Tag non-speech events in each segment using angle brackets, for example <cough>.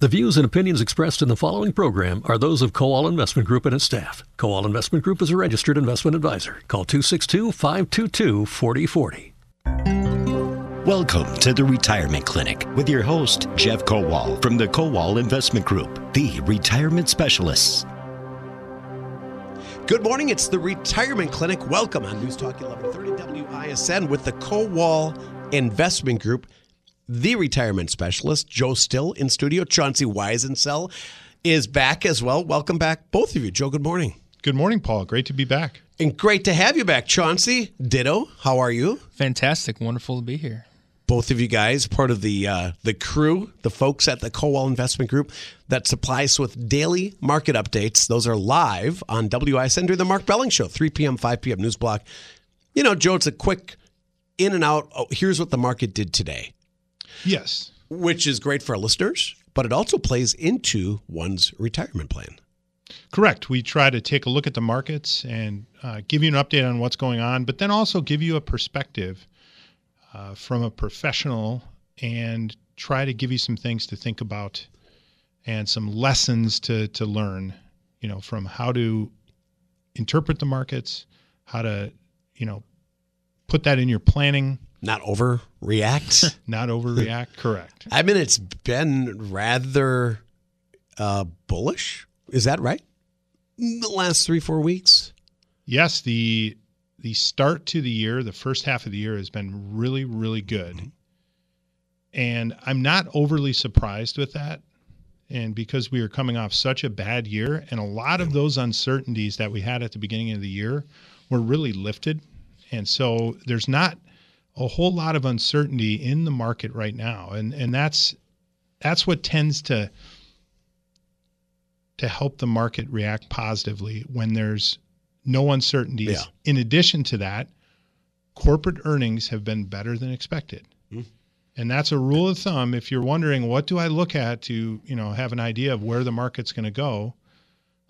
The views and opinions expressed in the following program are those of Kowal Investment Group and its staff. Kowal Investment Group is a registered investment advisor. Call 262 522 4040. Welcome to the Retirement Clinic with your host, Jeff Kowal from the Kowal Investment Group, the retirement specialists. Good morning. It's the Retirement Clinic. Welcome on News Talk 1130 WISN with the Kowal Investment Group, the retirement specialist, Joe Still in studio. Chaunsy Weisensel is back as well. Welcome back, both of you. Joe, good morning. Good morning, Paul. Great to be back. And great to have you back, Chaunsy. Ditto. How are you? Fantastic. Wonderful to be here. Both of you guys, part of the uh, the crew, the folks at the Kowal Investment Group that supplies us with daily market updates. Those are live on WISN during the Mark Belling Show, 3 p.m., 5 p.m. News Block. You know, Joe, it's a quick in and out. Oh, here's what the market did today. Yes. Which is great for our listeners, but it also plays into one's retirement plan. Correct. We try to take a look at the markets and uh, give you an update on what's going on, but then also give you a perspective uh, from a professional and try to give you some things to think about and some lessons to, to learn, you know, from how to interpret the markets, how to, you know, put that in your planning. Not overreact. <laughs> Not overreact. Correct. I mean, it's been rather uh, bullish. Is that right? The last three, four weeks? Yes. The the start to the year, the first half of the year has been really, really good. And I'm not overly surprised with that. And because we were coming off such a bad year, and a lot of those uncertainties that we had at the beginning of the year were really lifted. And so there's not a whole lot of uncertainty in the market right now. And and that's that's what tends to to help the market react positively when there's no uncertainties. Yeah. In addition to that, corporate earnings have been better than expected. Hmm. And that's a rule of thumb. If you're wondering what do I look at to, you know, have an idea of where the market's going to go,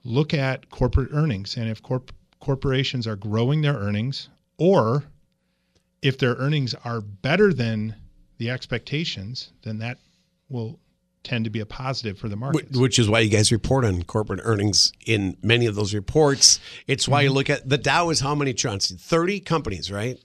look at corporate earnings. And if corp- corporations are growing their earnings, or if their earnings are better than the expectations, then that will tend to be a positive for the market. Which is why you guys report on corporate earnings in many of those reports. It's why you mm-hmm. look at the Dow is how many, Chaunsy? 30 companies, right?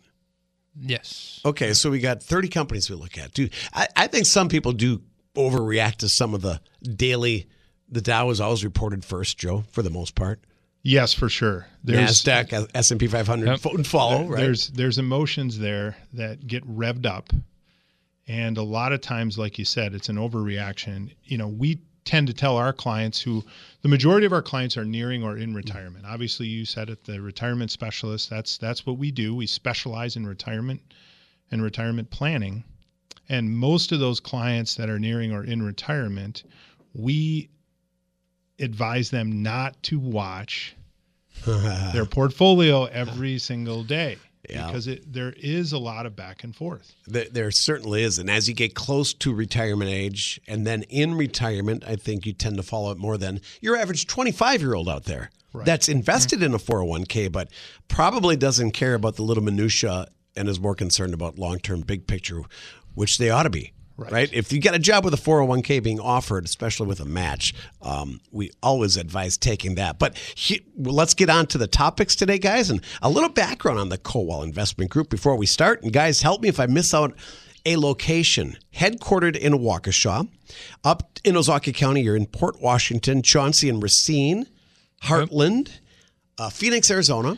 Yes. Okay, so we got 30 companies we look at. Dude, I, I think some people do overreact to some of the daily. The Dow is always reported first, Joe, for the most part. Yes, for sure. There's NASDAQ, S and P 500 Yep. and follow, right? There's there's emotions there that get revved up, and a lot of times, like you said, it's an overreaction. You know, we tend to tell our clients who the majority of our clients are nearing or in retirement. Obviously, you said it, the retirement specialist. That's that's what we do. We specialize in retirement and retirement planning, and most of those clients that are nearing or in retirement, we advise them not to watch <laughs> their portfolio every single day Yeah. because it, there is a lot of back and forth. There, there certainly is. And as you get close to retirement age and then in retirement, I think you tend to follow it more than your average 25 year old out there Right. that's invested in a 401k, but probably doesn't care about the little minutia and is more concerned about long term big picture, which they ought to be. Right. If you get a job with a 401k being offered, especially with a match, um, we always advise taking that. But he, well, let's get on to the topics today, guys, and a little background on the Kowal Investment Group before we start. And guys, help me if I miss out a location headquartered in Waukesha. Up in Ozaukee County, you're in Port Washington, Chaunsy and Racine, Hartland, uh, Phoenix, Arizona,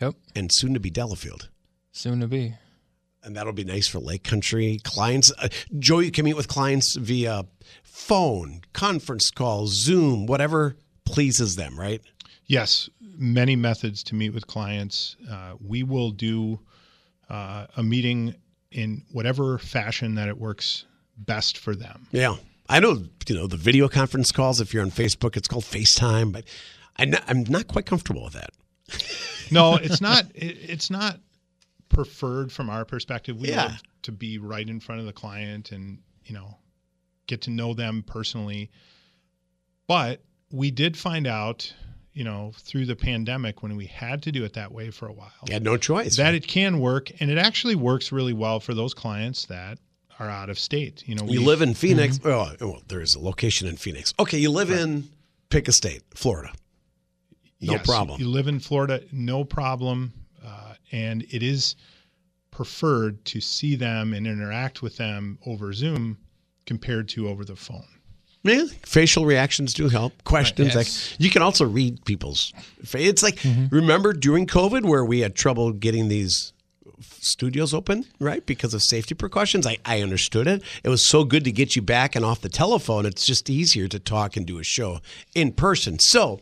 Yep. and soon to be Delafield. Soon to be. And that'll be nice for Lake Country clients. Uh, Joe, you can meet with clients via phone, conference call, Zoom, whatever pleases them, right? Yes, many methods to meet with clients. Uh, we will do uh, a meeting in whatever fashion that it works best for them. Yeah. I know, you know, the video conference calls, if you're on Facebook, it's called FaceTime, but I'm not, I'm not quite comfortable with that. No, it's not. It, it's not preferred from our perspective. We Yeah. love to be right in front of the client and you know get to know them personally. But we did find out, you know, through the pandemic when we had to do it that way for a while, You had no choice. that it can work, and it actually works really well for those clients that are out of state. You know, You we- live in Phoenix. Oh, well, there is a location in Phoenix. Okay, you live in pick a state, Florida. No Yes, problem. You live in Florida, no problem. And it is preferred to see them and interact with them over Zoom compared to over the phone. Yeah, facial reactions do help. Questions, Right, yes. like you can also read people's. It's like mm-hmm. remember during COVID where we had trouble getting these studios open, right? Because of safety precautions. I, I understood it. It was so good to get you back and off the telephone. It's just easier to talk and do a show in person. So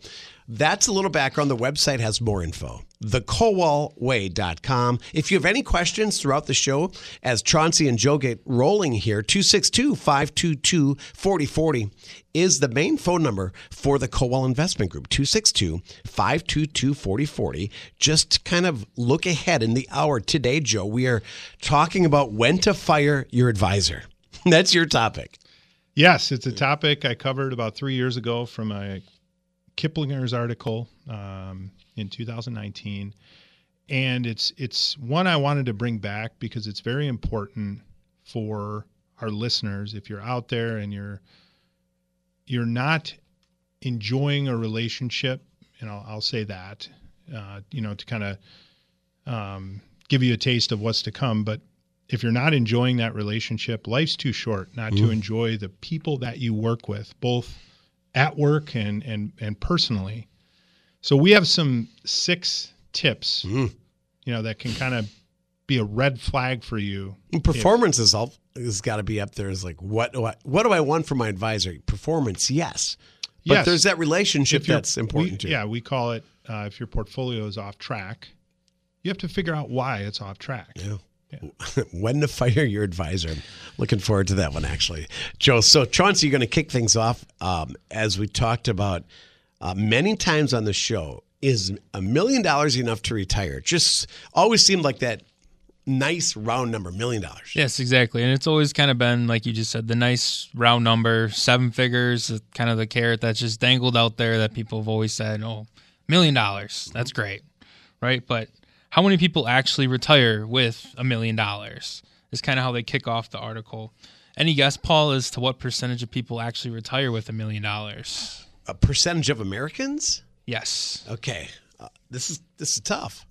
that's a little background. The website has more info. TheKowalWay.com. If you have any questions throughout the show, as Chaunsy and Joe get rolling here, 262 522 4040 is the main phone number for the Kowal Investment Group, 262 522 4040. Just kind of look ahead in the hour today, Joe, we are talking about when to fire your advisor. <laughs> That's your topic. Yes, it's a topic I covered about three years ago from a Kiplinger's article um, in 2019, and it's it's one I wanted to bring back because it's very important for our listeners. If you're out there and you're you're not enjoying a relationship, and I'll, I'll say that, uh, you know, to kind of um, give you a taste of what's to come, but if you're not enjoying that relationship, life's too short not to enjoy the people that you work with, both at work and and and personally. So we have some six tips, you know, that can kind of be a red flag for you. Performance is all has got to be up there. Is like what do I what do I want from my advisor? Performance, yes, but Yes. there's that relationship that's important we- too. Yeah, we call it uh, if your portfolio is off track, you have to figure out why it's off track. Yeah. <laughs> when to fire your advisor. Looking forward to that one, actually. Joe, so Chaunsy, you're going to kick things off. Um, as we talked about uh, many times on the show, is a million dollars enough to retire? Just always seemed like that nice round number, million dollars. Yes, exactly. And it's always kind of been, like you just said, the nice round number, seven figures, uh, kind of the carrot that's just dangled out there that people have always said, oh, million dollars. That's great. Right. But how many people actually retire with a million dollars is kind of how they kick off the article. Any guess, Paul, as to what percentage of people actually retire with a million dollars? A percentage of Americans? Yes. Okay, uh, this is this is tough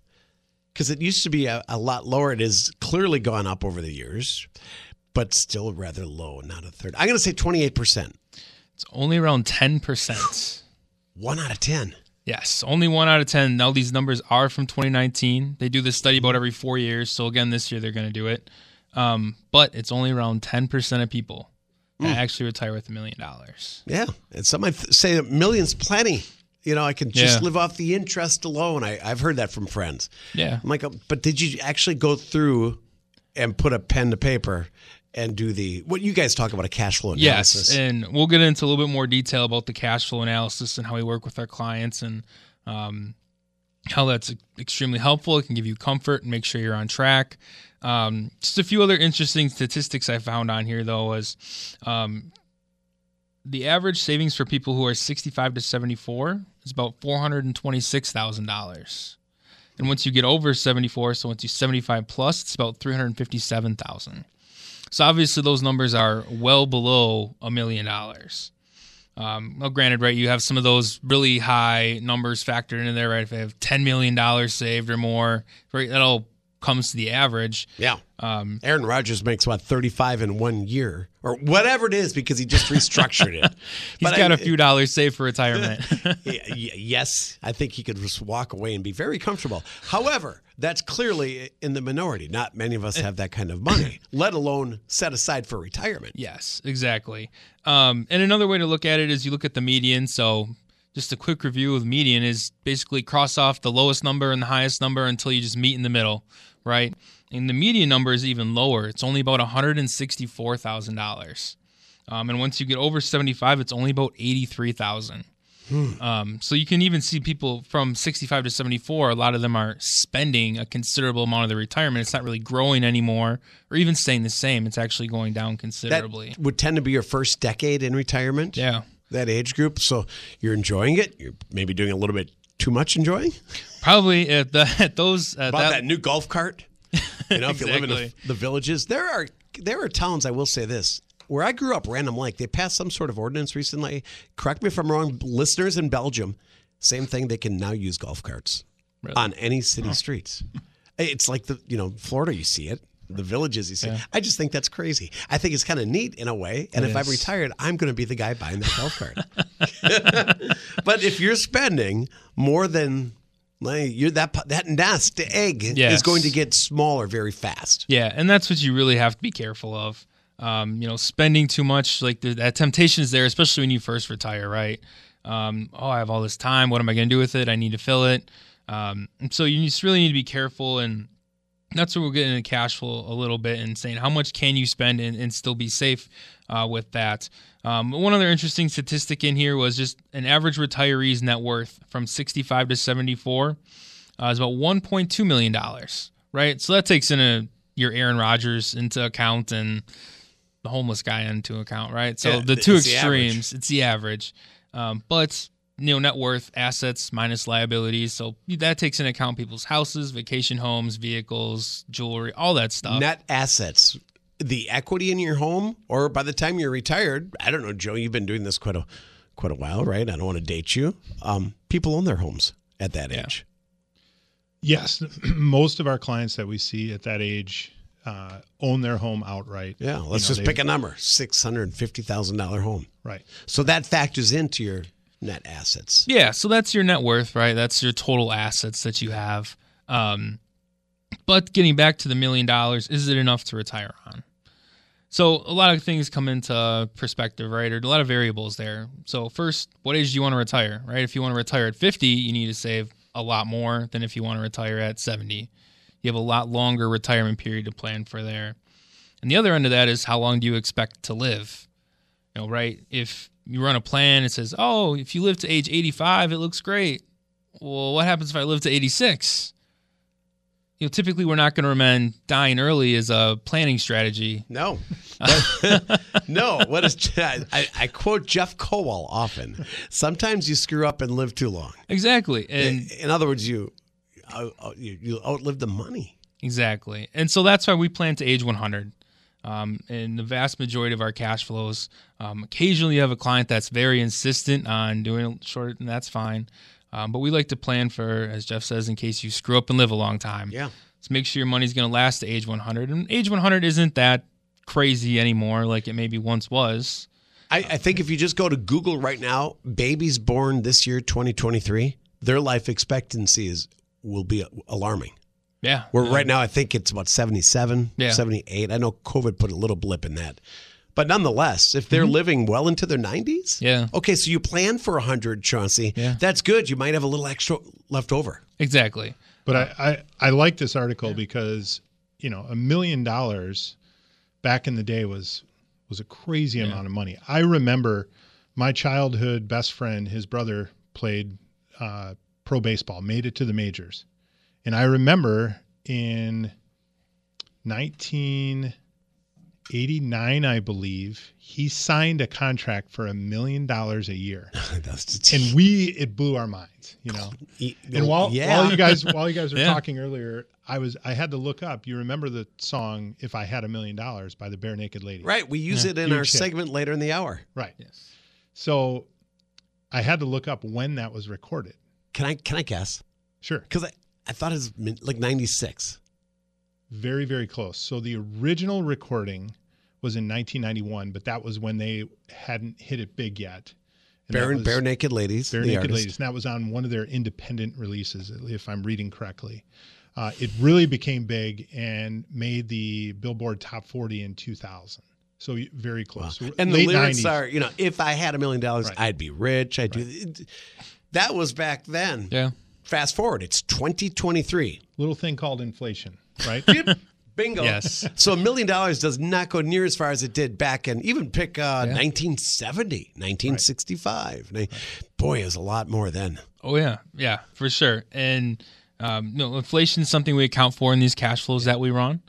because it used to be a, a lot lower. It has clearly gone up over the years, but still rather low. Not a third. I'm going to say 28 percent. It's only around 10%. One out of ten. Yes, only one out of 10. Now, these numbers are from 2019. They do this study about every four years. So, again, this year they're going to do it. Um, but it's only around 10% of people that actually retire with a million dollars. Yeah, and some might say that millions plenty. You know, I can just Yeah. live off the interest alone. I, I've heard that from friends. Yeah. I'm like, "Oh, but did you actually go through and put a pen to paper and do the what you guys talk about a cash flow analysis? Yes. And we'll get into a little bit more detail about the cash flow analysis and how we work with our clients and um, how that's extremely helpful. It can give you comfort and make sure you're on track. Um, just a few other interesting statistics I found on here, though, was um, the average savings for people who are 65 to 74 is about $426,000. And once you get over 74, so once you 75 plus, it's about 357,000. So obviously those numbers are well below a million dollars. Um, well, granted, right, you have some of those really high numbers factored in there, right? If they have ten million dollars saved or more, right, that all comes to the average. yeah. Um, Aaron Rodgers makes what 35 in one year or whatever it is because he just restructured it. <laughs> he's But got I- a <laughs> few dollars saved for retirement. <laughs> Yes, I think he could just walk away and be very comfortable. However, that's clearly in the minority. Not many of us have that kind of money, <clears throat> let alone set aside for retirement. Yes, exactly. Um, and another way to look at it is you look at the median. So, just a quick review of median is basically cross off the lowest number and the highest number until you just meet in the middle, right? And the median number is even lower. It's only about $164,000. Um, and once you get over 75, it's only about 83,000. Um, so you can even see people from 65 to 74. A lot of them are spending a considerable amount of their retirement. It's not really growing anymore, or even staying the same. It's actually going down That considerably. would tend to be your first decade in retirement. yeah, That age group. So you're enjoying it. You're maybe doing a little bit too much enjoying. probably at the at <laughs> those at About that, that, new golf cart. <laughs> You know, if you live in the, the villages, there are there are towns. I will say this: where I grew up, Random Lake, they passed some sort of ordinance recently. Correct me if I'm wrong, listeners in Belgium. Same thing. They can now use golf carts on any city streets. It's like the you know Florida. You see it. The villages, you see. I just think that's crazy. I think it's kind of neat in a way. And It if I'm retired, I'm going to be the guy buying that golf cart. <laughs> but if you're spending more than you're that that nest egg is going to get smaller very fast. Yeah, and that's what you really have to be careful of. Um, you know, spending too much, like the, that temptation is there, especially when you first retire, right? Um, oh, I have all this time. What am I going to do with it? I need to fill it. Um, so you just really need to be careful. And that's where we're getting into cash flow a little bit and saying how much can you spend and, and still be safe uh, with that. Um, one other interesting statistic in here was just an average retiree's net worth from 65 to 74 uh, is about 1.2 million dollars, right? So that takes in a your Aaron Rodgers into account and the homeless guy into account, right? So Yeah, the two it's the extremes, it's the average. Um, but you know, net worth, assets minus liabilities. So that takes into account people's houses, vacation homes, vehicles, jewelry, all that stuff. Net assets, the equity in your home, or by the time you're retired, I don't know, Joe. You've been doing this quite a quite a while, right? I don't want to date you. Um, people own their homes at that age. Yes, <clears throat> most of our clients that we see at that age uh, own their home outright. Yeah, let's You know, just pick a number: six hundred fifty thousand dollar home. Right. So that factors into your net assets. Yeah, so that's your net worth, right? That's your total assets that you have. Um, but getting back to the million dollars, is it enough to retire on? So a lot of things come into perspective, right? Or a lot of variables there. So first, what age do you want to retire, right? If you want to retire at 50, you need to save a lot more than if you want to retire at 70. You have a lot longer retirement period to plan for there. And the other end of that is how long do you expect to live? You know, right? If you run a plan, it says, oh, if you live to age 85, it looks great. Well, what happens if I live to 86? You know, typically we're not going to recommend dying early as a planning strategy. No, <laughs> <laughs> no. What is I, I quote Jeff Kowal often. Sometimes you screw up and live too long. Exactly. And In other words, you you, you outlive the money. Exactly. And so that's why we plan to age 100. Um, and the vast majority of our cash flows, um, occasionally you have a client that's very insistent on doing it short, and that's fine. Um, but we like to plan for, as Jeff says, in case you screw up and live a long time. Yeah. Let's make sure your money's going to last to age 100. And age 100 isn't that crazy anymore like it maybe once was. I, I think if you just go to Google right now, babies born this year, 2023, their life expectancy is will be alarming. Yeah. Where right now, I think it's about 77, Yeah. 78. I know COVID put a little blip in that. But nonetheless, if they're living well into their 90s, Mm-hmm. Yeah. okay, so you plan for 100, Chaunsy. Yeah. That's good. You might have a little extra left over. Exactly. But I, I, I like this article because, you know, a million dollars back in the day was was a crazy amount of money. I remember my childhood best friend, his brother played uh, pro baseball, made it to the majors. And I remember in 1989, I believe, he signed a contract for a million dollars a year. <laughs> That's And we, it blew our minds, you know. And while yeah. while you guys while you guys were <laughs> Yeah. talking earlier, I was I had to look up. You remember the song "If I Had a Million Dollars" by the Barenaked Ladies, right, we use it in Huge our hit. segment later in the hour. Right. Yes. So, I had to look up when that was recorded. Can I can I guess? Sure, Because I, I thought it was like 96. very very close. So the original recording was in 1991, but that was when they hadn't hit it big yet. And Bare, was- Barenaked Ladies. Bare Naked artist. Ladies. And that was on one of their independent releases, if I'm reading correctly. Uh, it really became big and made the Billboard Top 40 in 2000. So very close. So And the lyrics 90s. are, you know, if I had a million dollars, I'd be rich. I'd do. That was back then. Yeah. Fast forward, it's 2023. little thing called inflation, right? <laughs> Bingo. Yes. So a million dollars does not go near as far as it did back in even pick uh, 1970, 1965. Now, Boy, it was a lot more then. Oh yeah, yeah, for sure. And um, you know, inflation is something we account for in these cash flows that we run.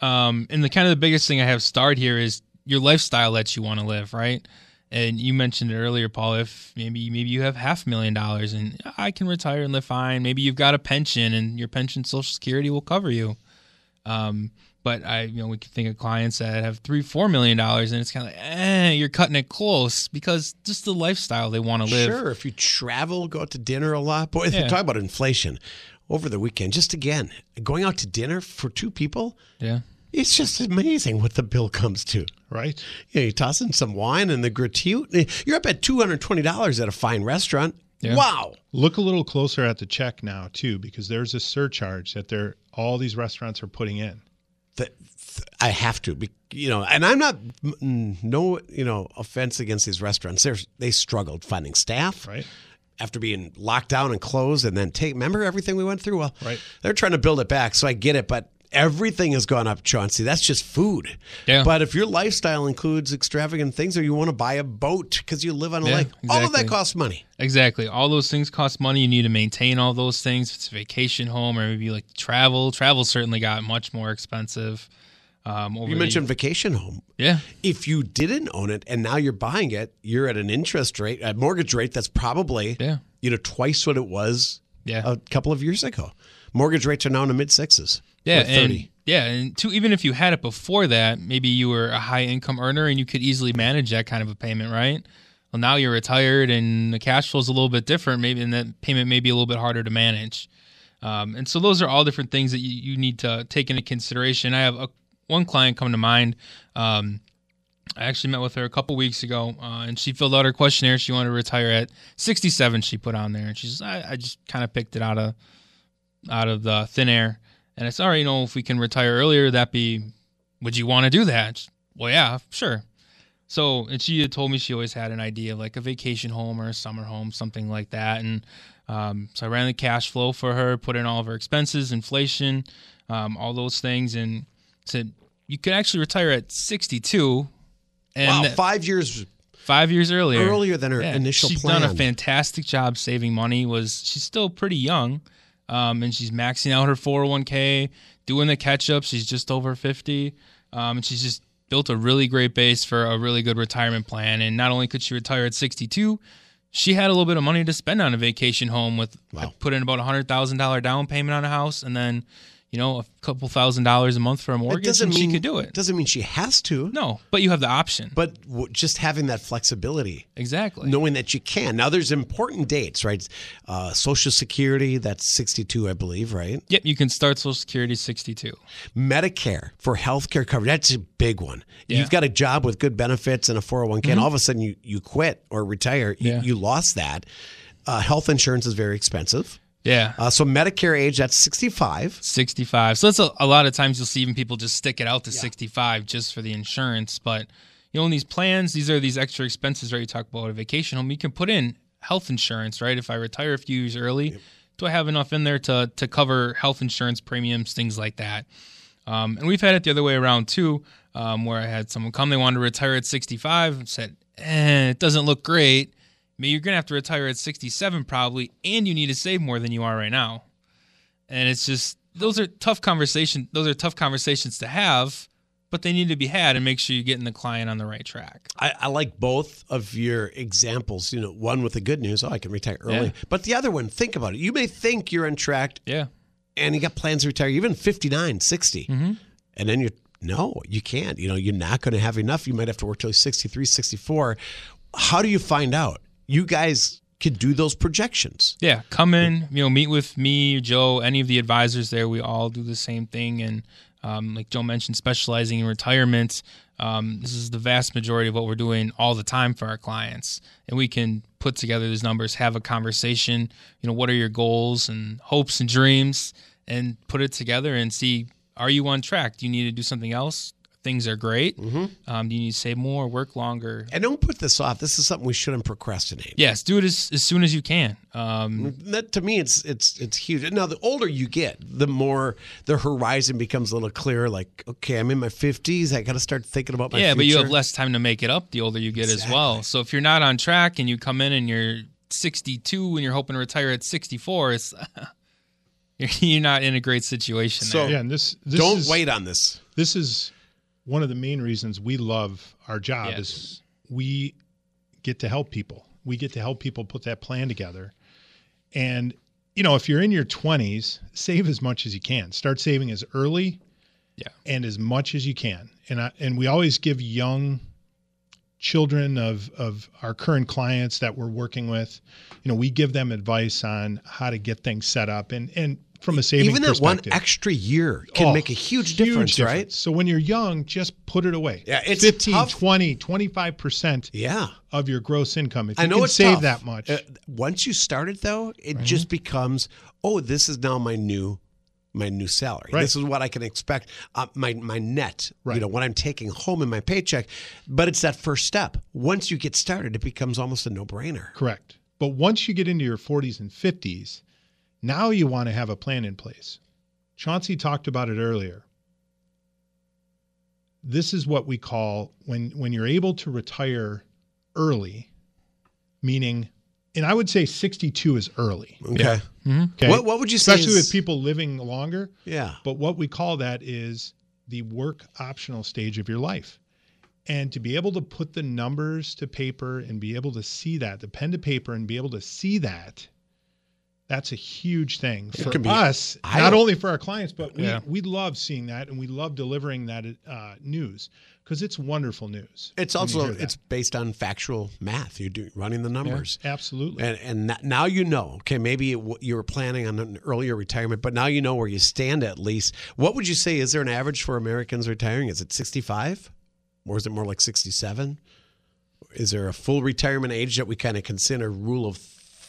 Um, and the kind of the biggest thing I have starred here is your lifestyle that you want to live, right? And you mentioned it earlier, Paul. If maybe maybe you have half a million dollars and I can retire and live fine. Maybe you've got a pension and your pension, Social Security will cover you. Um, But I, you know, we can think of clients that have three, four million dollars, and it's kind of like, eh, you're cutting it close because just the lifestyle they want to live. Sure, if you travel, go out to dinner a lot. Boy, Yeah. talk about inflation over the weekend. Just again, going out to dinner for two people, Yeah. It's just amazing what the bill comes to. Right. You, know, you toss in some wine and the gratuity. You're up at two hundred twenty dollars at a fine restaurant. Yeah. Wow. Look a little closer at the check now too, because there's a surcharge that they're all these restaurants are putting in. that th- I have to, be, you know, and I'm not mm, no, you know, offense against these restaurants. They're, they struggled finding staff Right. after being locked down and closed, and then take. Remember everything we went through? Well, Right. They're trying to build it back, so I get it, but. Everything has gone up, Chaunsy. That's just food. Yeah. But if your lifestyle includes extravagant things, or you want to buy a boat because you live on a Yeah, lake, all of that costs money. Exactly. All those things cost money. You need to maintain all those things. If it's a vacation home or maybe like travel, travel certainly got much more expensive. Um, over You the- mentioned vacation home. yeah, If you didn't own it and now you're buying it, you're at an interest rate, a mortgage rate that's probably Yeah. you know twice what it was Yeah. a couple of years ago. Mortgage rates are now in the mid sixes. Yeah, and yeah, and two, even if you had it before that, maybe you were a high income earner and you could easily manage that kind of a payment, right? Well, now you're retired and the cash flow is a little bit different, maybe, and that payment may be a little bit harder to manage. Um, and so those are all different things that you, you need to take into consideration. I have a, one client come to mind. Um, I actually met with her a couple weeks ago, uh, and she filled out her questionnaire. She wanted to retire at 67. She put on there, and she says, "I, I just kind of picked it out of out of the thin air." And I said, "All right, you know, if we can retire earlier, that be, would you want to do that?" Well, yeah, sure. So, and she had told me she always had an idea of like a vacation home or a summer home, something like that. And um, so I ran the cash flow for her, put in all of her expenses, inflation, um, all those things, and said you could actually retire at 62. And wow, five years five years earlier, earlier than her initial she's plan. She's done a fantastic job saving money. Was she's still pretty young, um, and she's maxing out her 401k, doing the catch up. She's just over 50, um, and she's just built a really great base for a really good retirement plan. And not only could she retire at 62, she had a little bit of money to spend on a vacation home. With I Wow. put in about a hundred thousand dollar down payment on a house, and then you know a couple thousand dollars a month for a mortgage, doesn't and mean she could do it. Doesn't mean she has to. No, but you have the option. But w- just having that flexibility, exactly. knowing that you can. Now, there's important dates, right? Uh, Social Security, that's 62, I believe, right? Yep, you can start Social Security 62. Medicare for health care coverage, that's a big one. Yeah. You've got a job with good benefits and a 401k, and all of a sudden you, you quit or retire, you, Yeah. you lost that. Uh, health insurance is very expensive. Yeah. Uh, so Medicare age, that's 65. 65. So that's a, a lot of times you'll see even people just stick it out to 65 just for the insurance. But, you know, in these plans, these are these extra expenses, right? You talk about a vacation home. You can put in health insurance, right? If I retire a few years early, do I have enough in there to, to cover health insurance premiums, things like that? Um, and we've had it the other way around too, um, where I had someone come, they wanted to retire at 65 and said, eh, it doesn't look great. I mean, you're going to have to retire at 67 probably, and you need to save more than you are right now. And it's just, those are tough conversation. Those are tough conversations to have, but they need to be had and make sure you're getting the client on the right track. I, I like both of your examples. You know, one with the good news, oh, I can retire early. Yeah. But the other one, think about it. You may think you're on track Yeah. and you got plans to retire even 59, 60. Mm-hmm. And then you're, no, you can't. You know, you're not going to have enough. You might have to work till you're 63, 64. How do you find out? You guys could do those projections. Yeah, come in, you know, meet with me, Joe, any of the advisors there. We all do the same thing. And um, like Joe mentioned, specializing in retirement. Um, this is the vast majority of what we're doing all the time for our clients. And we can put together these numbers, have a conversation, you know, what are your goals and hopes and dreams, and put it together and see are you on track? Do you need to do something else? Things are great. Um, do you need to save more, work longer? And don't put this off. This is something we shouldn't procrastinate. Yes, do it as, as soon as you can. Um, That to me, it's it's it's huge. Now, the older you get, the more the horizon becomes a little clearer. Like, okay, I'm in my 50s. I got to start thinking about my yeah, but you have less time to make it up the older you get as well. So if you're not on track and you come in and you're 62 and you're hoping to retire at 64, it's <laughs> you're, you're not in a great situation. So- there. Yeah, and this, this Don't is, wait on this. This is one of the main reasons we love our job Yes. is we get to help people. We get to help people put that plan together. And you know, if you're in your 20s, save as much as you can. Start saving as early Yeah. and as much as you can. And I, and we always give young children of of our current clients that we're working with, you know, we give them advice on how to get things set up and and from a saving Even that one extra year can Oh, make a huge, difference, right? So when you're young, just put it away. Yeah, it's 15, tough. 20, 25% Yeah. of your gross income. If you I know can it's save tough. that much. Uh, once you start it, though, it just becomes, oh, this is now my new my new salary. Right. This is what I can expect. Uh, my my net, right. you know, what I'm taking home in my paycheck. But it's that first step. Once you get started, it becomes almost a no brainer. Correct. But once you get into your 40s and 50s, now you want to have a plan in place. Chaunsy talked about it earlier. This is what we call when when you're able to retire early, meaning and I would say 62 is early. Okay. Hmm? Okay. What what would you say? Especially is- with people living longer. Yeah. But what we call that is the work optional stage of your life. And to be able to put the numbers to paper and be able to see that, the pen to paper, and be able to see that, that's a huge thing for be- us, I not only for our clients, but we, Yeah. we love seeing that and we love delivering that uh, news because it's wonderful news. It's also it's based on factual math. You're doing running the numbers. absolutely. And and n- now you know. Okay, maybe it you were planning on an earlier retirement, but now you know where you stand at least. What would you say? Is there an average for Americans retiring? Is it 65, or is it more like 67? Is there a full retirement age that we kind of consider rule of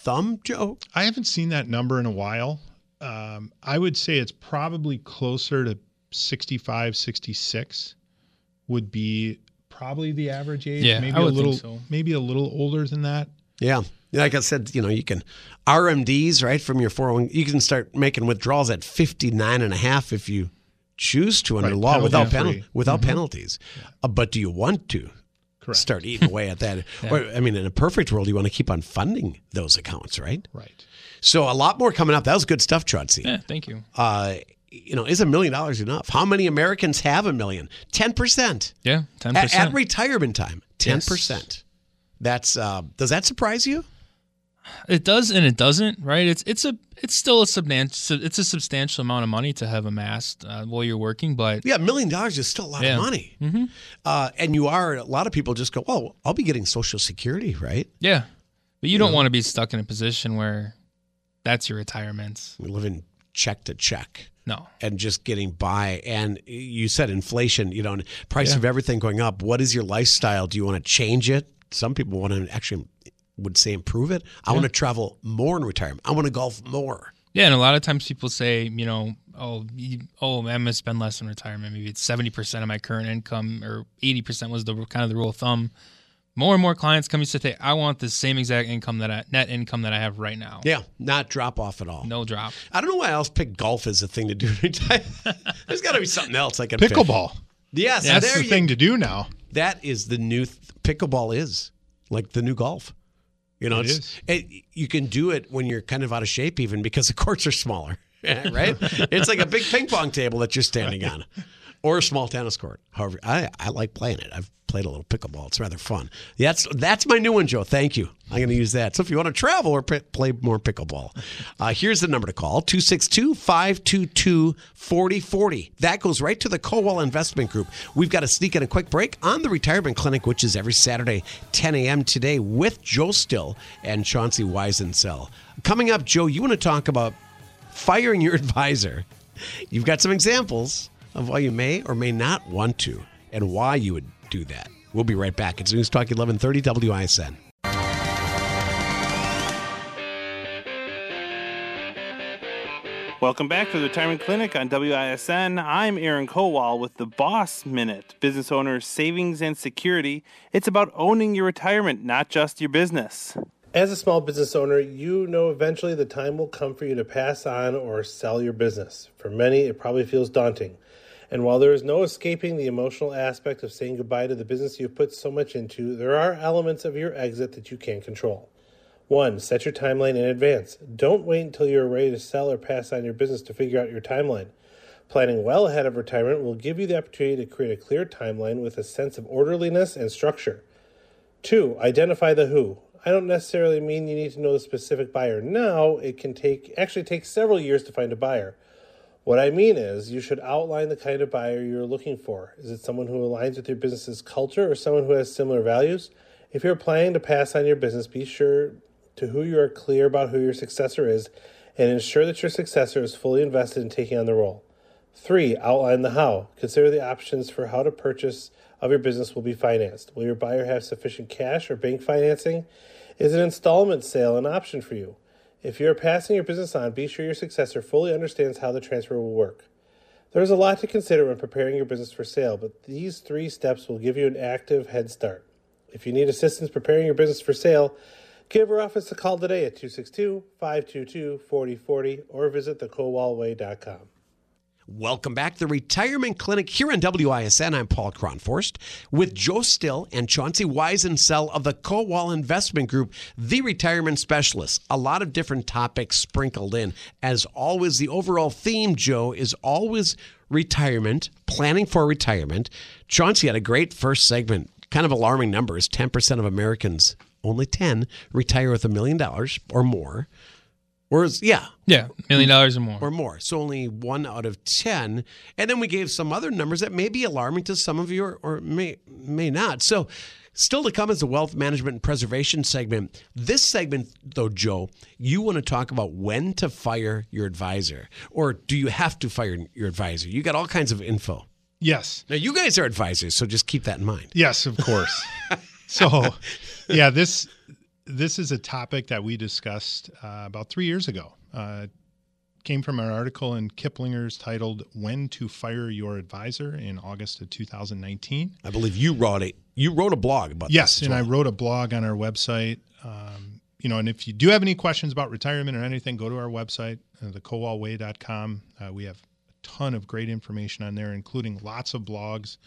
thumb, Joe? I haven't seen that number in a while. Um, I would say it's probably closer to 65, 66 would be probably the average age. Yeah, maybe I a would think little, so. maybe a little older than that. Yeah. Like I said, you know, you can RMDs, right, from your 401, you can start making withdrawals at 59 and a half if you choose to under Right, law without penalty-free. penalty, without penalties. Uh, but do you want to? Correct. Start eating away at that. <laughs> Or, I mean, in a perfect world, you want to keep on funding those accounts, right? Right. So a lot more coming up. That was good stuff, Chaunsy. Yeah, thank you. Uh, you know, is a million dollars enough? How many Americans have a million? Ten percent Yeah, ten at, percent. at retirement time. Ten Yes. percent. That's uh, does that surprise you? It does and it doesn't, right? It's it's a it's still a substantial it's a substantial amount of money to have amassed uh, while you're working, but Yeah, a million dollars is still a lot Yeah. of money. Mm-hmm. Uh, and you are a lot of people just go, "Oh, I'll be getting Social Security, right?" yeah. But you don't want to be stuck in a position where that's your retirement. We live in check to check. No. and just getting by. And you said inflation, you know, price Yeah. of everything going up. What is your lifestyle? Do you want to change it? Some people want to actually would say improve it. I want to travel more in retirement. I want to golf more. Yeah, and a lot of times people say, you know, oh, you, oh, I'm gonna spend less in retirement. Maybe it's seventy percent of my current income, or eighty percent was the kind of the rule of thumb. More and more clients come to say, I want the same exact income that I net income that I have right now. Yeah, not drop off at all. No drop. I don't know why else pick golf as a thing to do. in retirement. <laughs> There's got to be something else I can pick. Pickleball. Yes, That's there the you- thing to do now. That is the new th- pickleball is like the new golf. You know, It it's. It, you can do it when you're kind of out of shape, even because the <laughs> courts are smaller, <laughs> right? <laughs> it's like a big ping pong table that you're standing on, or a small tennis court. However, I, I like playing it. I've played a little pickleball. It's rather fun. That's that's my new one, Joe. Thank you. I'm going to use that. So if you want to travel or p- play more pickleball, uh, here's the number to call 262 522 4040. That goes right to the Kowal Investment Group. We've got to sneak in a quick break on the Retirement Clinic, which is every Saturday, 10 a.m. today with Joe Still and Chaunsy Weisensel. Coming up, Joe, you want to talk about firing your <laughs> advisor. You've got some examples of why you may or may not want to and why you would do that. We'll be right back. It's News Talk 1130 WISN. Welcome back to the Retirement Clinic on WISN. I'm Aaron Kowal with the Boss Minute, business owner's savings and security. It's about owning your retirement, not just your business. As a small business owner, you know eventually the time will come for you to pass on or sell your business. For many, it probably feels daunting. And while there is no escaping the emotional aspect of saying goodbye to the business you've put so much into, there are elements of your exit that you can't control. One, set your timeline in advance. Don't wait until you're ready to sell or pass on your business to figure out your timeline. Planning well ahead of retirement will give you the opportunity to create a clear timeline with a sense of orderliness and structure. Two, identify the who. I don't necessarily mean you need to know the specific buyer now. It can take actually take several years to find a buyer. What I mean is, you should outline the kind of buyer you're looking for. Is it someone who aligns with your business's culture or someone who has similar values? If you're planning to pass on your business, be sure to who you are clear about who your successor is and ensure that your successor is fully invested in taking on the role. Three, outline the how. Consider the options for how to purchase of your business will be financed. Will your buyer have sufficient cash or bank financing? Is an installment sale an option for you? If you are passing your business on, be sure your successor fully understands how the transfer will work. There is a lot to consider when preparing your business for sale, but these three steps will give you an active head start. If you need assistance preparing your business for sale, give our office a call today at 262 522 4040 or visit thekowalway.com. Welcome back to the Retirement Clinic here on WISN. I'm Paul Kronforst with Joe Still and Chaunsy Weisensel of the Kowal Investment Group, the retirement specialist. A lot of different topics sprinkled in. As always, the overall theme, Joe, is always retirement, planning for retirement. Chaunsy had a great first segment, kind of alarming numbers 10% of Americans, only 10, retire with a million dollars or more. Whereas, yeah, Yeah, million dollars or more. or more. So only one out of 10. And then we gave some other numbers that may be alarming to some of you or, or may, may not. So still to come is the wealth management and preservation segment. This segment, though, Joe, you want to talk about when to fire your advisor or do you have to fire your advisor? You got all kinds of info. Yes. Now, you guys are advisors, so just keep that in mind. Yes, of course. so, yeah, this this is a topic that we discussed uh, about three years ago. Uh, came from an article in Kiplinger's titled "When to Fire Your Advisor" in August of 2019. I believe you wrote it. You wrote a blog about Yes, and I wrote a blog on our website. Um, you know, and if you do have any questions about retirement or anything, go to our website, uh, thekowalway.com. Uh, we have ton of great information on there, including lots of blogs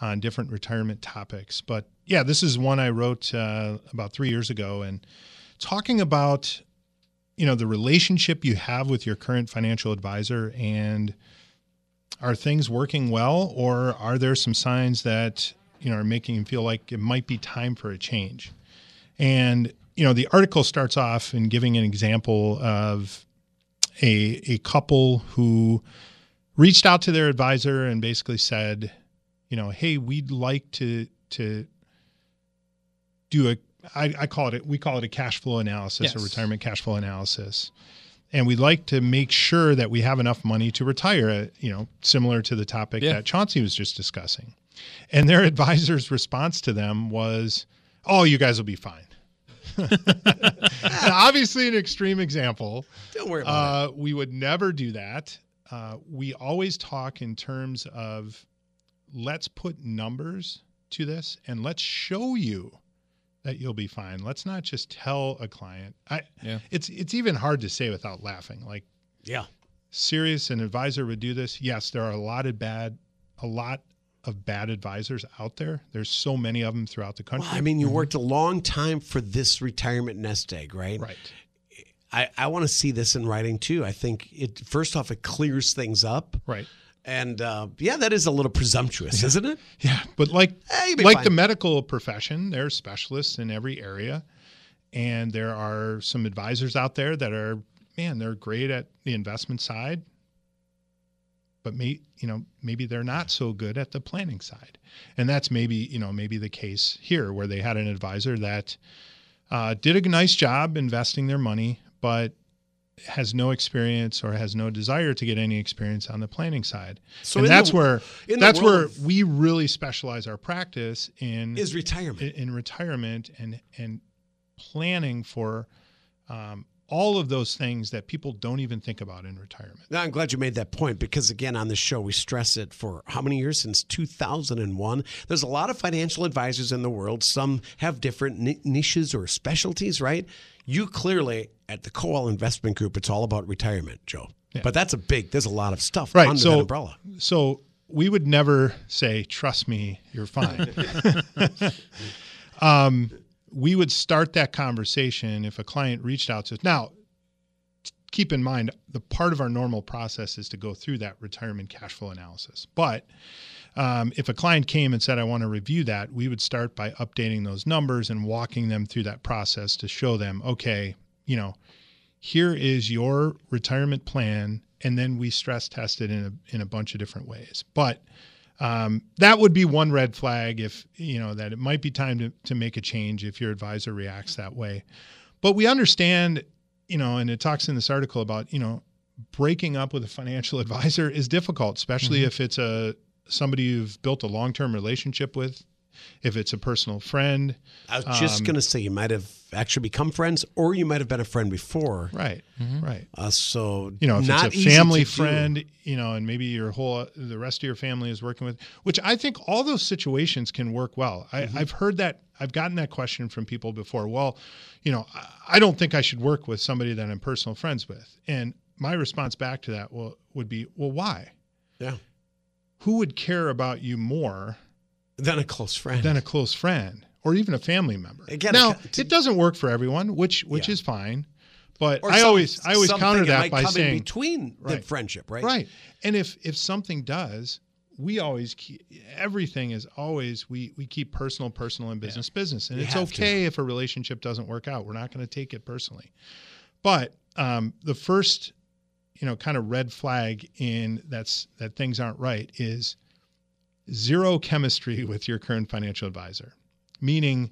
on different retirement topics. But yeah, this is one I wrote uh, about three years ago, and talking about you know the relationship you have with your current financial advisor and are things working well or are there some signs that you know are making you feel like it might be time for a change and you know the article starts off in giving an example of a a couple who reached out to their advisor and basically said you know hey we'd like to to do a I, I call it we call it a cash flow analysis, a retirement cash flow analysis. And we'd like to make sure that we have enough money to retire you know similar to the topic Yeah. that Chaunsy was just discussing. And their <laughs> advisor's response to them was oh you guys will be fine. <laughs> Obviously an extreme example. Don't worry about uh, we would never do that uh, we always talk in terms of let's put numbers to this and let's show you that you'll be fine. Let's not just tell a client. I Yeah. it's it's even hard to say without laughing. Like. Yeah. serious an advisor would do this. Yes, there are a lot of bad a lot of bad advisors out there. There's so many of them throughout the country. Well, I mean, you worked a long time for this retirement nest egg, right? right. I, I want to see this in writing too. I think it first off it clears things up, Right. and uh, yeah, that is a little presumptuous, isn't it? Yeah, but like Eh, like fine. the medical profession, there are specialists in every area, and there are some advisors out there that are man, they're great at the investment side, but may you know maybe they're not so good at the planning side, and that's maybe you know maybe the case here where they had an advisor that uh, did a nice job investing their money, but has no experience or has no desire to get any experience on the planning side. So and that's the- where that's where we really specialize our practice in Is retirement. in, in retirement and and planning for um, all of those things that people don't even think about in retirement. Now, I'm glad you made that point because, again, on the show, we stress it for how many years? Since 2001. There's a lot of financial advisors in the world. Some have different ni- niches or specialties, right? You clearly, at the Kowal Investment Group, it's all about retirement, Joe. But that's a big, there's a lot of stuff Right. under so that umbrella. so we would never say, "Trust me, you're fine." <laughs> um, we would start that conversation if a client reached out to us. Now, keep in mind the part of our normal process is to go through that retirement cash flow analysis. But um, if a client came and said, I want to review that, we would start by updating those numbers and walking them through that process to show them, okay, you know, here is your retirement plan and then we stress test it in a in a bunch of different ways. But um, that would be one red flag if you know that it might be time to to make a change if your advisor reacts that way. But we understand, you know, and it talks in this article about you know breaking up with a financial <laughs> advisor is difficult, especially mm-hmm. if it's a somebody you've built a long term relationship with if it's a personal friend. I was just um, going to say you might have actually become friends, or you might have been a friend before. Right, mm-hmm. right. Uh, so you know, if it's a family friend, do. you know, and maybe your whole the rest of your family is working with, which I think all those situations can work well. Mm-hmm. I, I've heard that. I've gotten that question from people before. Well, you know, I don't think I should work with somebody that I'm personal friends with, and my response back to that will would be, well, why? Yeah. Who would care about you more than a close friend. Than a close friend or even a family member. Again, now to, it doesn't work for everyone, which which yeah. is fine. But I some, always I always counter that by saying between right, the friendship, right? Right. And if if something does, we always keep everything is always we we keep personal personal and business yeah. business and it's okay to. if a relationship doesn't work out we're not going to take it personally but um, the first you know kind of red flag in that's that things aren't right is zero chemistry <laughs> with your current financial advisor, meaning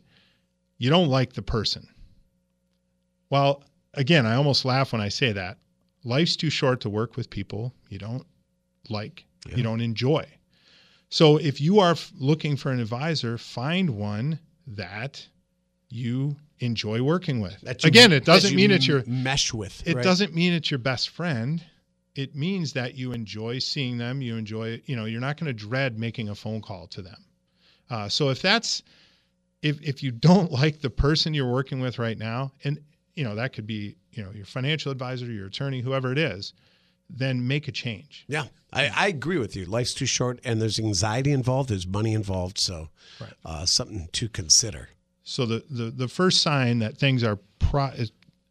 you don't like the person. Well, again, I almost laugh when I say that. Life's too short to work with people you don't like, yeah. you don't enjoy. So if you are looking for an advisor, find one that you enjoy working with. Again, it doesn't mean it's your mesh with. It right? doesn't mean it's your best friend it means that you enjoy seeing them. You enjoy, you know, you're not going to dread making a phone call to them. Uh, so if that's, if if you don't <laughs> like the person you're working with right now, and you know that could be, you know, your financial advisor, your attorney, whoever it is, then make a change. Yeah, I, I agree with you. Life's too short, and there's anxiety involved, there's money involved, so right. uh, something to consider. So the, the the first sign that things are pro-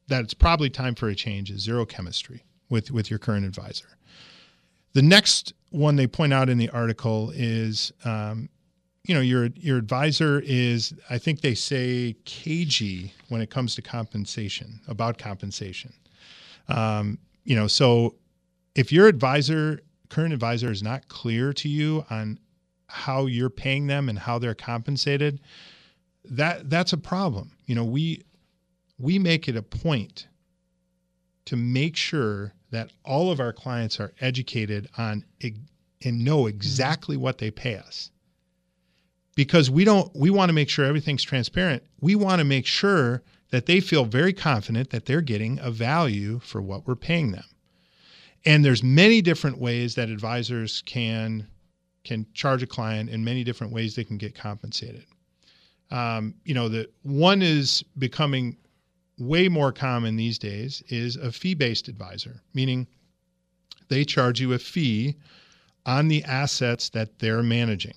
that it's probably time for a change is zero chemistry with with your current advisor. The next one they point out in the article is, um, you know, your your advisor is, I think they say cagey when it comes to compensation about compensation. Um, you know, so if your advisor, current advisor, is not clear to you on how you're paying them and how they're compensated, that that's a problem. You know, we we make it a point to make sure that all of our clients are educated on and know exactly what they pay us. Because we don't we want to make sure everything's transparent. We want to make sure that they feel very confident that they're getting a value for what we're paying them. And there's many different ways that advisors can can charge a client in many different ways they can get compensated. Um, you know, the one is becoming way more common these days is a fee based advisor, meaning they charge you a fee on the assets that they're managing.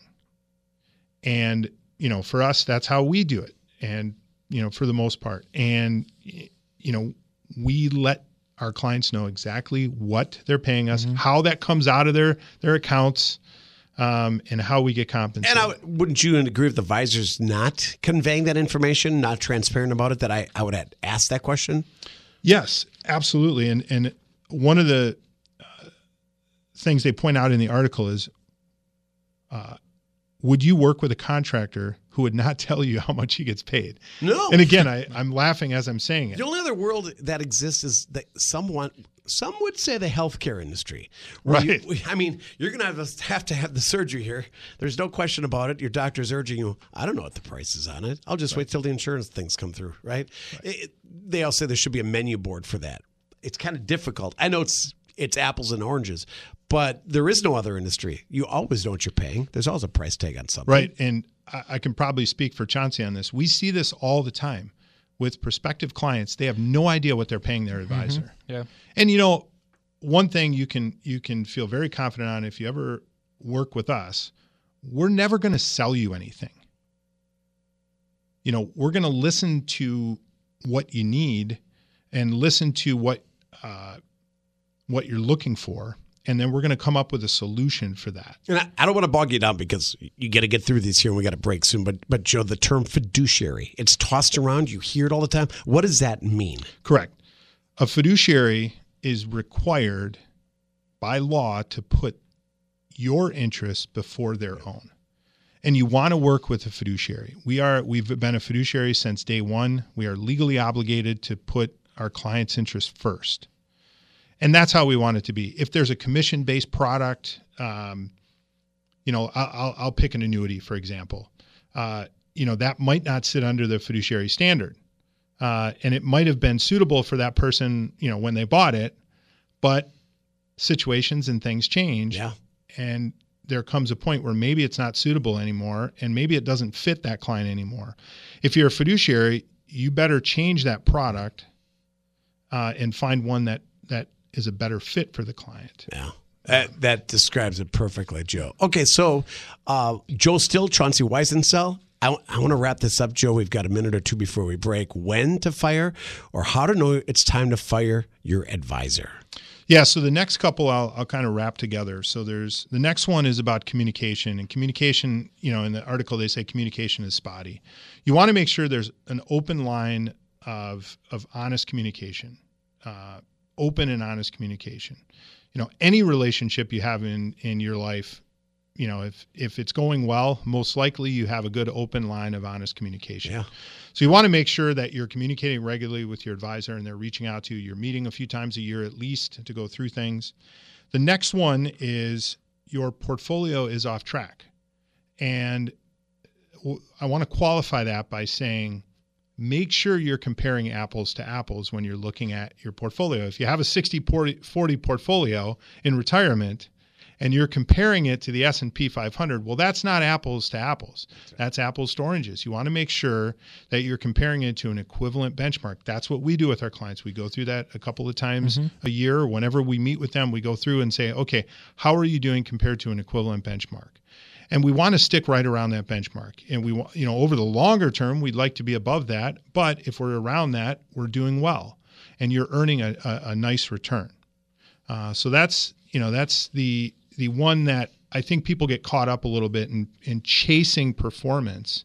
And, you know, for us, that's how we do it. And, you know, for the most part. And, you know, we let our clients know exactly what they're paying us, mm-hmm. how that comes out of their their accounts, um, and how we get compensated. And I, wouldn't you agree with the advisors not conveying that information, not transparent about it? That I, I would ask that question. Yes, absolutely. And and one of the uh, things they point out in the article is, uh, would you work with a contractor who would not <laughs> tell you how much he gets paid? No. And again, I, I'm laughing as I'm saying it. The only other world that exists is that someone some would say the healthcare industry. Right. You, I mean, you're going to have, have to have the surgery here. There's no question about it. Your doctor's urging you, I don't know what the price is on it. I'll just right. wait till the insurance things come through, right? right. It, they all say there should be a menu board for that. It's kind of difficult. I know it's it's apples and oranges, but there is no other industry. You always know what you're paying. There's always a price tag on something. Right. And I, I can probably speak for Chaunsy on this. We see this all the time with prospective clients, they have no idea what they're paying their advisor. Mm-hmm. Yeah. And you know, one thing you can you can feel very confident on if you ever work with us, we're never going to sell you anything. You know, we're going to listen to what you need and listen to what uh, what you're looking for and then we're going to come up with a solution for that. And I, I don't want to bog you down because you got to get through these here and we got to break soon. But but Joe, the term fiduciary, it's tossed around. You hear it all the time. What does that mean? Correct. A fiduciary is required by law to put your interests before their own. And you want to work with a fiduciary. We are we've been a fiduciary since day 1. We are legally obligated to put our clients' interests first. And that's how we want it to be. If there's a commission-based product, um, you know, I'll, I'll pick an annuity, for example. Uh, you know, that might not sit under the fiduciary standard. Uh, and it might have been suitable for that person, you know, when they bought it, but situations and things change. Yeah. And there comes a point where maybe it's not suitable anymore and maybe it doesn't fit that client anymore. If you're a fiduciary, you better change that product uh, and find one that that is a better fit for the client. Yeah. That, that describes it perfectly, Joe. Okay, so uh, Joe Still, Chaunsy Weisensel. I, I want to wrap this up, Joe. We've got a minute or two before we break. When to fire or how to know it's time to fire your advisor. Yeah, so the next couple I'll, I'll kind of wrap together. So there's the next one is about communication, and communication, you know, in the article they say communication is spotty. You want to make sure there's an open line of of honest communication, uh, open and honest communication. You know, any relationship you have in in your life, you know, if if it's going well, most likely you have a good open line of honest communication. Yeah. So you want to make sure that you're communicating regularly with your advisor and they're reaching out to you. You're meeting a few times a year at least to go through things. The next one is your portfolio is off track. And I want to qualify that by saying make sure you're comparing apples to apples when you're looking at your portfolio. If you have a 60 40 portfolio in retirement, and you're comparing it to the S&P 500, well that's not apples to apples. That's apples to oranges. You want to make sure that you're comparing it to an equivalent benchmark. That's what we do with our clients. We go through that a couple of times mm-hmm. a year. Whenever we meet with them, we go through and say, "Okay, how are you doing compared to an equivalent benchmark?" And we want to stick right around that benchmark. And we want, you know, over the longer term, we'd like to be above that. But if we're around that, we're doing well, and you're earning a, a, a nice return. Uh, so that's you know that's the the one that I think people get caught up a little bit in, in chasing performance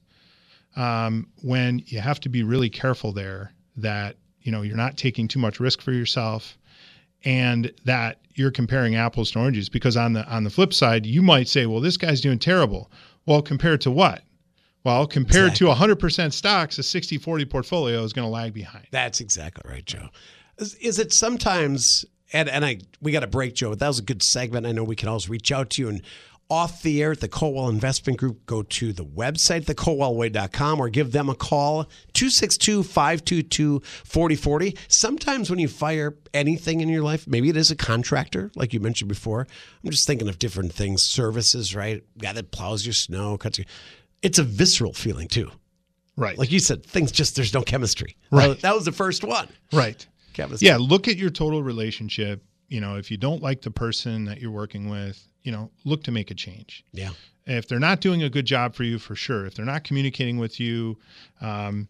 um, when you have to be really careful there that you know you're not taking too much risk for yourself and that you're comparing apples to oranges because on the on the flip side you might say well this guy's doing terrible well compared to what well compared exactly. to 100% stocks a 60-40 portfolio is going to lag behind that's exactly right joe is, is it sometimes and and I we got a break, Joe. But that was a good segment. I know we can always reach out to you and off the air at the Kowal Investment Group, go to the website, thekowalway.com, or give them a call, 262 522 4040. Sometimes when you fire anything in your life, maybe it is a contractor, like you mentioned before. I'm just thinking of different things, services, right? Guy that plows your snow, cuts your. It's a visceral feeling, too. Right. Like you said, things just, there's no chemistry. Right. That was the first one. Right. Chemistry. Yeah, look at your total relationship. You know, if you don't like the person that you're working with, you know, look to make a change. Yeah. If they're not doing a good job for you, for sure. If they're not communicating with you, um,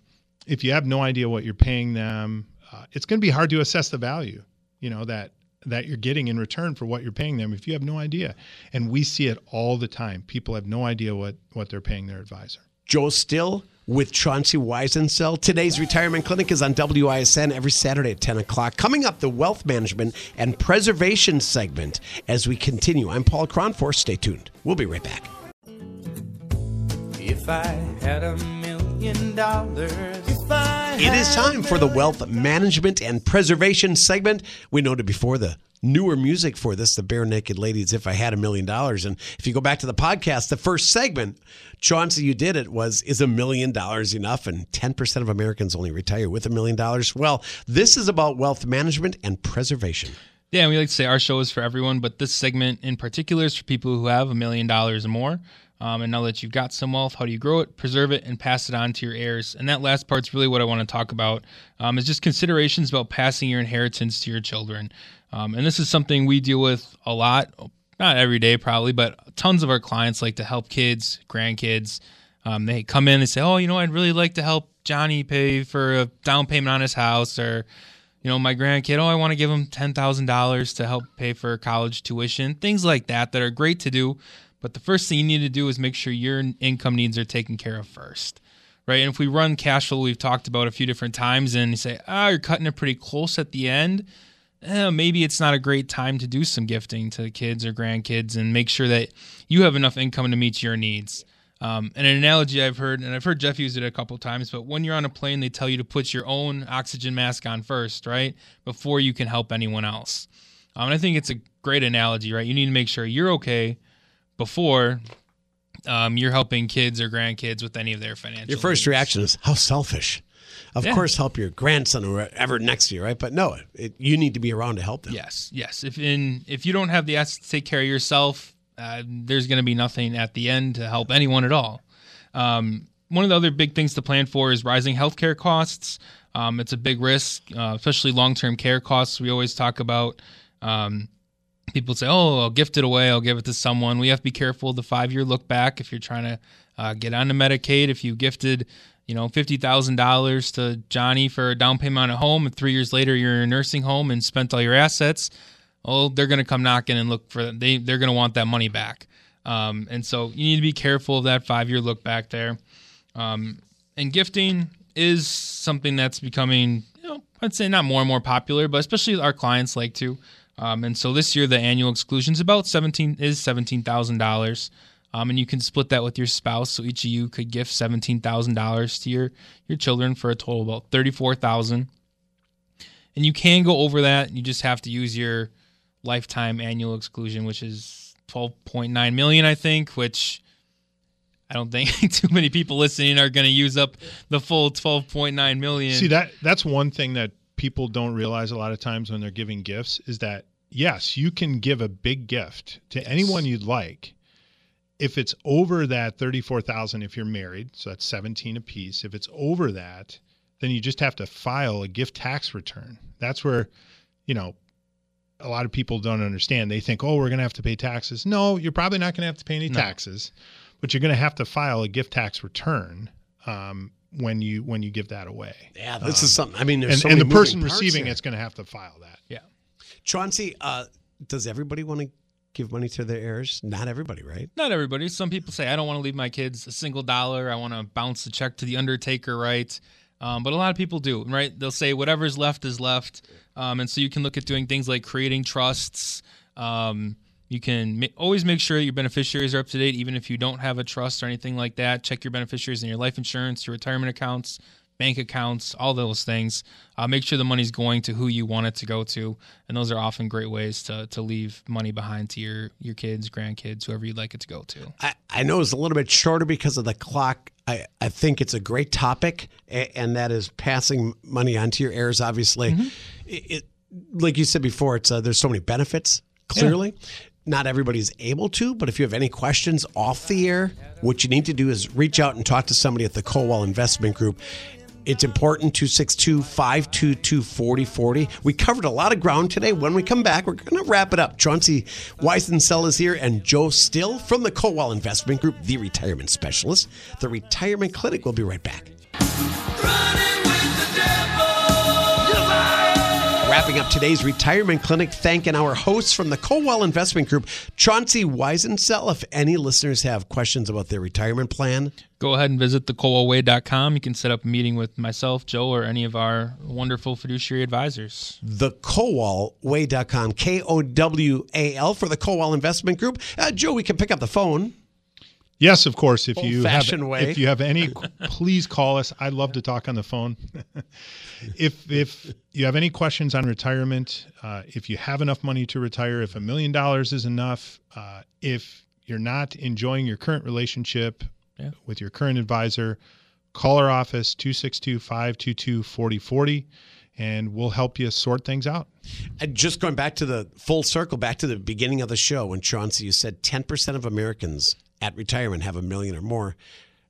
if you have no idea what you're paying them, uh, it's going to be hard to assess the value. You know that that you're getting in return for what you're paying them if you have no idea. And we see it all the time. People have no idea what what they're paying their advisor. Joe Still with Chaunsy Weisensel. Today's retirement clinic is on WISN every Saturday at 10 o'clock. Coming up, the wealth management and preservation segment as we continue. I'm Paul Kronforst. Stay tuned. We'll be right back. If I had a million dollars. It is time for the wealth management and preservation segment. We noted before the newer music for this, the Barenaked Ladies, If I Had a Million Dollars. And if you go back to the podcast, the first segment, Chaunsy, you did it, was Is a Million Dollars Enough? And 10% of Americans only retire with a million dollars. Well, this is about wealth management and preservation. Yeah, we like to say our show is for everyone, but this segment in particular is for people who have a million dollars or more. Um, and now that you've got some wealth, how do you grow it, preserve it, and pass it on to your heirs? And that last part's really what I want to talk about. Um, is just considerations about passing your inheritance to your children. Um, and this is something we deal with a lot, not every day probably, but tons of our clients like to help kids, grandkids. Um, they come in and say, "Oh, you know, I'd really like to help Johnny pay for a down payment on his house," or, you know, my grandkid, "Oh, I want to give him ten thousand dollars to help pay for college tuition." Things like that that are great to do, but the first thing you need to do is make sure your income needs are taken care of first right? And if we run cash flow, we've talked about a few different times, and you say, ah, oh, you're cutting it pretty close at the end, eh, maybe it's not a great time to do some gifting to kids or grandkids and make sure that you have enough income to meet your needs. Um, and an analogy I've heard, and I've heard Jeff use it a couple times, but when you're on a plane, they tell you to put your own oxygen mask on first, right? Before you can help anyone else. Um, and I think it's a great analogy, right? You need to make sure you're okay before um, you're helping kids or grandkids with any of their financial. Your first needs. reaction is how selfish. Of Yeah. course, help your grandson or whatever next to you, right? But no, it, you need to be around to help them. Yes, yes. If in if you don't have the assets to take care of yourself, uh, there's going to be nothing at the end to help anyone at all. Um, one of the other big things to plan for is rising healthcare costs. Um, it's a big risk, uh, especially long-term care costs. We always talk about. Um, people say, "Oh, I'll gift it away. I'll give it to someone." We have to be careful of the five-year look back. If you're trying to uh, get onto Medicaid, if you gifted, you know, fifty thousand dollars to Johnny for a down payment on a home, and three years later you're in a nursing home and spent all your assets, oh, they're going to come knocking and look for they they're going to want that money back. Um, and so you need to be careful of that five-year look back there. Um, and gifting is something that's becoming, you know, I'd say not more and more popular, but especially our clients like to. Um, and so this year the annual exclusion is about seventeen is seventeen thousand dollars, um, and you can split that with your spouse. So each of you could gift seventeen thousand dollars to your your children for a total of about thirty four thousand. And you can go over that. You just have to use your lifetime annual exclusion, which is twelve point nine million, I think, which I don't think <laughs> too many people listening are going to use up the full 12.9 million. See that that's one thing that people don't realize a lot of times when they're giving gifts is that yes, you can give a big gift to anyone you'd like. If it's over that 34,000 if you're married, so that's 17 a piece. If it's over that, then you just have to file a gift tax return. That's where, you know, a lot of people don't understand. They think, "Oh, we're going to have to pay taxes." No, you're probably not going to have to pay any No. taxes, but you're going to have to file a gift tax return um, when you when you give that away. Yeah, this is something. I mean, there's and, so and the person receiving here. it's going to have to file that. yeah. Chaunsy, uh, does everybody want to give money to their heirs? Not everybody, right? Not everybody. Some people say, I don't want to leave my kids a single dollar. I want to bounce the check to the undertaker, right? Um, but a lot of people do, right? They'll say whatever's left is left. Um, and so you can look at doing things like creating trusts. Um, you can ma- always make sure your beneficiaries are up to date, even if you don't have a trust or anything like that. Check your beneficiaries in your life insurance, your retirement accounts, bank accounts, all those things. Uh, make sure the money's going to who you want it to go to, and those are often great ways to to leave money behind to your your kids, grandkids, whoever you'd like it to go to. I, I know it's a little bit shorter because of the clock. I, I think it's a great topic, and that is passing money on to your heirs. Obviously, it, it like you said before, it's uh, there's so many benefits. Clearly, not everybody's able to, but if you have any questions off the air, what you need to do is reach out and talk to somebody at the Kowal Investment Group. It's important 262 522 4040. We covered a lot of ground today. When we come back, we're going to wrap it up. Chaunsy Weisensel is here and Joe Still from the Kowal Investment Group, the retirement specialist. The retirement clinic will be right back. Wrapping up today's retirement clinic, thanking our hosts from the Kowal Investment Group, Chaunsy Weisensel. If any listeners have questions about their retirement plan, Go ahead and visit thekowalway.com. You can set up a meeting with myself, Joe, or any of our wonderful fiduciary advisors. thekowalway.com, K O W A L for the Kowal Investment Group. Uh, Joe, we can pick up the phone. Yes, of course. If you have way. if you have any, please call us. I'd love to talk on the phone. <laughs> if if you have any questions on retirement, uh, if you have enough money to retire, if a million dollars is enough, uh, if you're not enjoying your current relationship Yeah. with your current advisor, call our office 262-522-4040 and we'll help you sort things out. And just going back to the full circle, back to the beginning of the show when Chaunsy, you said 10% of Americans at retirement have a million or more.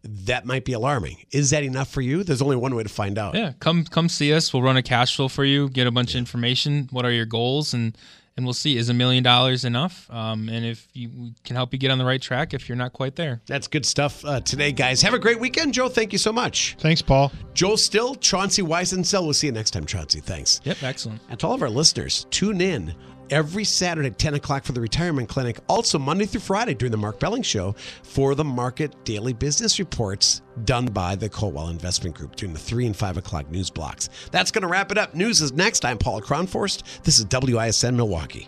That might be alarming. Is that enough for you? There's only one way to find out. Yeah, come come see us. We'll run a cash flow for you, get a bunch of information. What are your goals, and and we'll see is a million dollars enough. Um, and if you we can help you get on the right track, if you're not quite there. That's good stuff uh, today, guys. Have a great weekend, Joe. Thank you so much. Thanks, Paul. Joe Still, Chaunsy Weisensel. We'll see you next time, Chaunsy. Thanks. Yep, excellent. And to all of our listeners, tune in every Saturday at 10 o'clock for the Retirement Clinic. Also, Monday through Friday during the Mark Belling Show for the Market Daily Business Reports done by the Kowal Investment Group during the 3 and 5 o'clock news blocks. That's going to wrap it up. News is next. I'm Paul Kronforst. This is WISN Milwaukee.